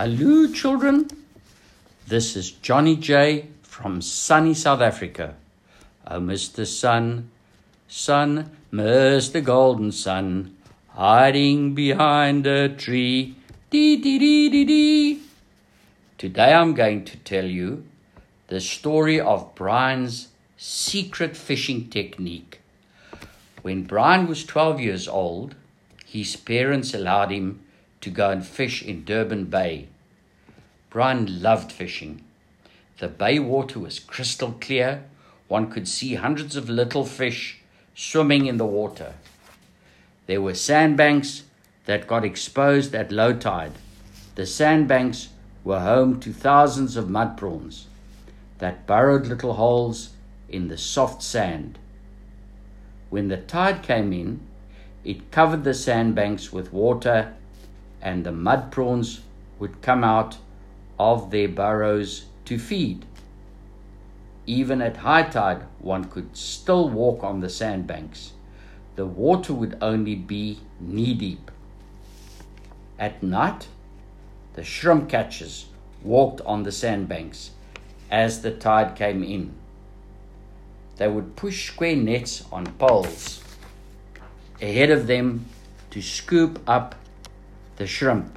Hello, children. This is Johnny J from sunny South Africa. Oh, Mr. Sun, Sun, Mr. Golden Sun, hiding behind a tree. Dee dee dee dee dee. Today I'm going to tell you the story of Brian's secret fishing technique. When Brian was 12 years old, his parents allowed him to go and fish in Durban Bay. Brian loved fishing. The bay water was crystal clear. One could see hundreds of little fish swimming in the water. There were sandbanks that got exposed at low tide. The sandbanks were home to thousands of mud prawns that burrowed little holes in the soft sand. When the tide came in, it covered the sandbanks with water, and the mud prawns would come out of their burrows to feed. Even at high tide, one could still walk on the sandbanks. The water would only be knee deep. At night, the shrimp catchers walked on the sandbanks as the tide came in. They would push square nets on poles ahead of them to scoop up the shrimp.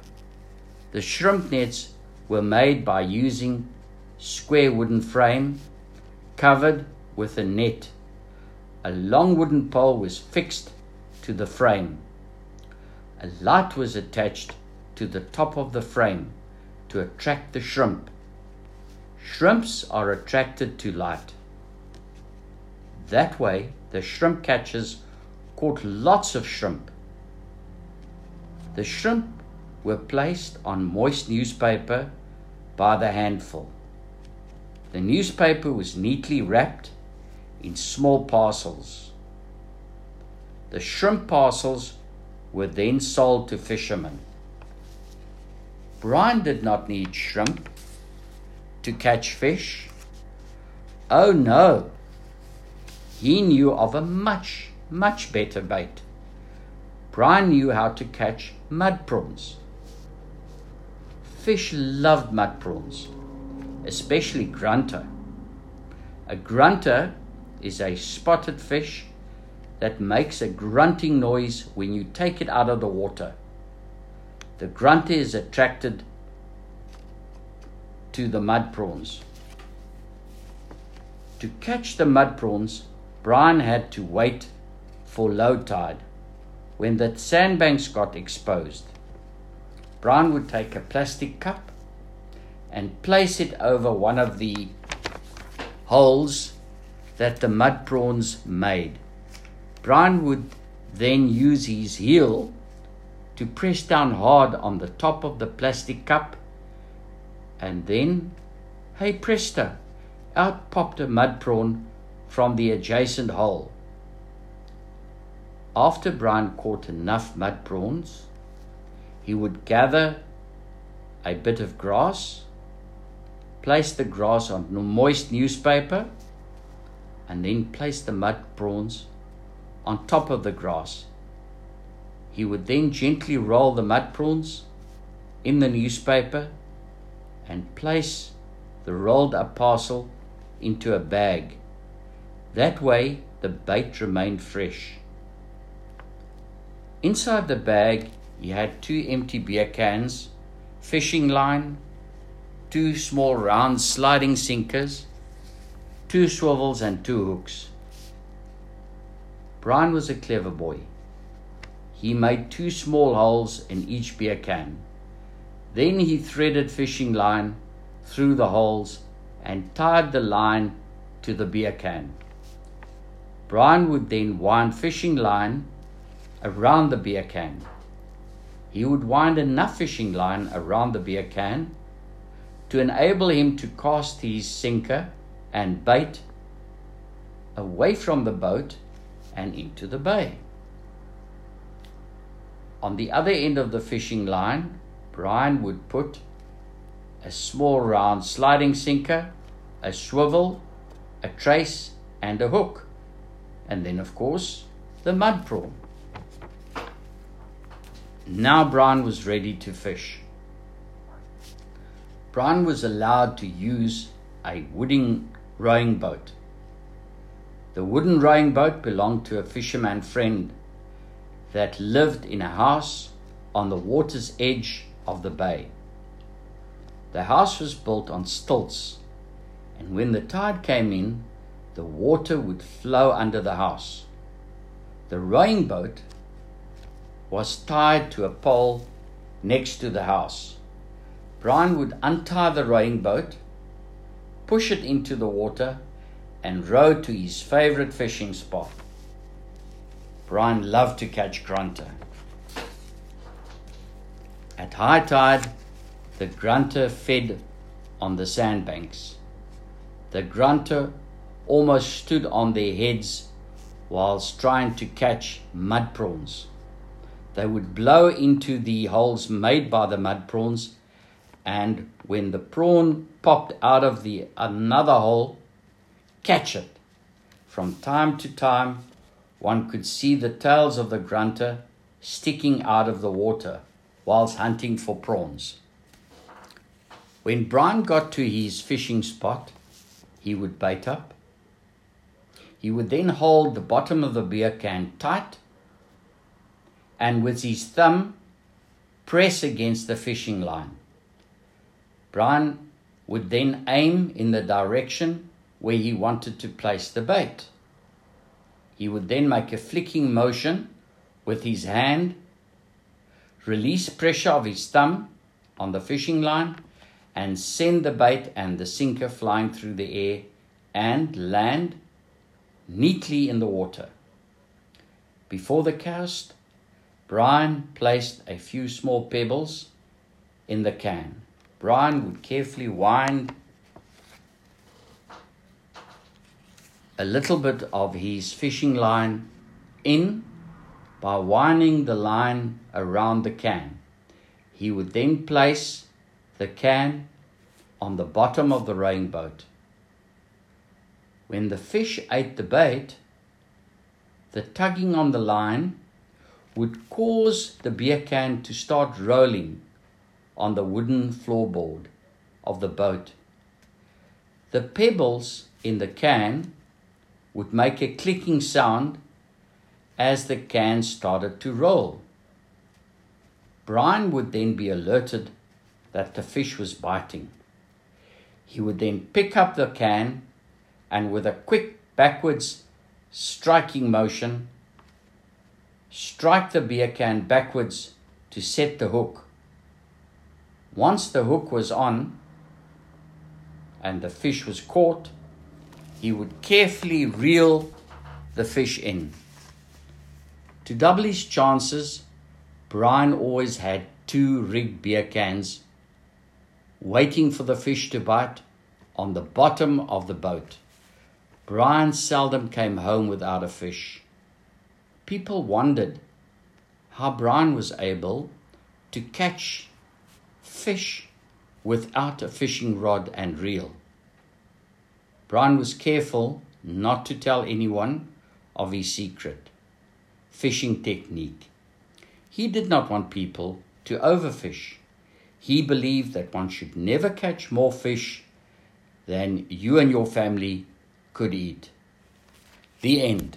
The shrimp nets were made by using square wooden frame covered with a net. A long wooden pole was fixed to the frame. A light was attached to the top of the frame to attract the shrimp. Shrimps are attracted to light. That way, the shrimp catchers caught lots of shrimp. The shrimp were placed on moist newspaper by the handful. The newspaper was neatly wrapped in small parcels. The shrimp parcels were then sold to fishermen. Brian did not need shrimp to catch fish. Oh no! He knew of a much, much better bait. Brian knew how to catch mud prawns. Fish loved mud prawns, especially grunter. A grunter is a spotted fish that makes a grunting noise when you take it out of the water. The grunter is attracted to the mud prawns. To catch the mud prawns, Brian had to wait for low tide when the sandbanks got exposed. Brian would take a plastic cup and place it over one of the holes that the mud prawns made. Brian would then use his heel to press down hard on the top of the plastic cup, and then, hey presto, out popped a mud prawn from the adjacent hole. After Brian caught enough mud prawns, he would gather a bit of grass, place the grass on moist newspaper, and then place the mud prawns on top of the grass. He would then gently roll the mud prawns in the newspaper and place the rolled up parcel into a bag. That way, the bait remained fresh. Inside the bag, he had two empty beer cans, fishing line, two small round sliding sinkers, two swivels, and two hooks. Brian was a clever boy. He made two small holes in each beer can. Then he threaded fishing line through the holes and tied the line to the beer can. Brian would then wind fishing line around the beer can. He would wind enough fishing line around the beer can to enable him to cast his sinker and bait away from the boat and into the bay. On the other end of the fishing line, Brian would put a small round sliding sinker, a swivel, a trace, and a hook. And then, of course, the mud prawn. Now Brian was ready to fish. Brian was allowed to use a wooden rowing boat. The wooden rowing boat belonged to a fisherman friend that lived in a house on the water's edge of the bay. The house was built on stilts, and when the tide came in, the water would flow under the house. The rowing boat was tied to a pole next to the house. Brian would untie the rowing boat, push it into the water, and row to his favorite fishing spot. Brian loved to catch grunter. At high tide, the grunter fed on the sandbanks. The grunter almost stood on their heads whilst trying to catch mud prawns. They would blow into the holes made by the mud prawns, and when the prawn popped out of the another hole, catch it. From time to time, one could see the tails of the grunter sticking out of the water whilst hunting for prawns. When Brian got to his fishing spot, he would bait up. He would then hold the bottom of the beer can tight and with his thumb press against the fishing line. Brian would then aim in the direction where he wanted to place the bait. He would then make a flicking motion with his hand, release pressure of his thumb on the fishing line, and send the bait and the sinker flying through the air and land neatly in the water. Before the cast, Brian placed a few small pebbles in the can. Brian would carefully wind a little bit of his fishing line in by winding the line around the can. He would then place the can on the bottom of the rowing boat. When the fish ate the bait, the tugging on the line would cause the beer can to start rolling on the wooden floorboard of the boat. The pebbles in the can would make a clicking sound as the can started to roll. Brian would then be alerted that the fish was biting. He would then pick up the can and, with a quick backwards striking motion, strike the beer can backwards to set the hook. Once the hook was on and the fish was caught, he would carefully reel the fish in. To double his chances, Brian always had two rigged beer cans waiting for the fish to bite on the bottom of the boat. Brian seldom came home without a fish. People wondered how Brian was able to catch fish without a fishing rod and reel. Brian was careful not to tell anyone of his secret fishing technique. He did not want people to overfish. He believed that one should never catch more fish than you and your family could eat. The end.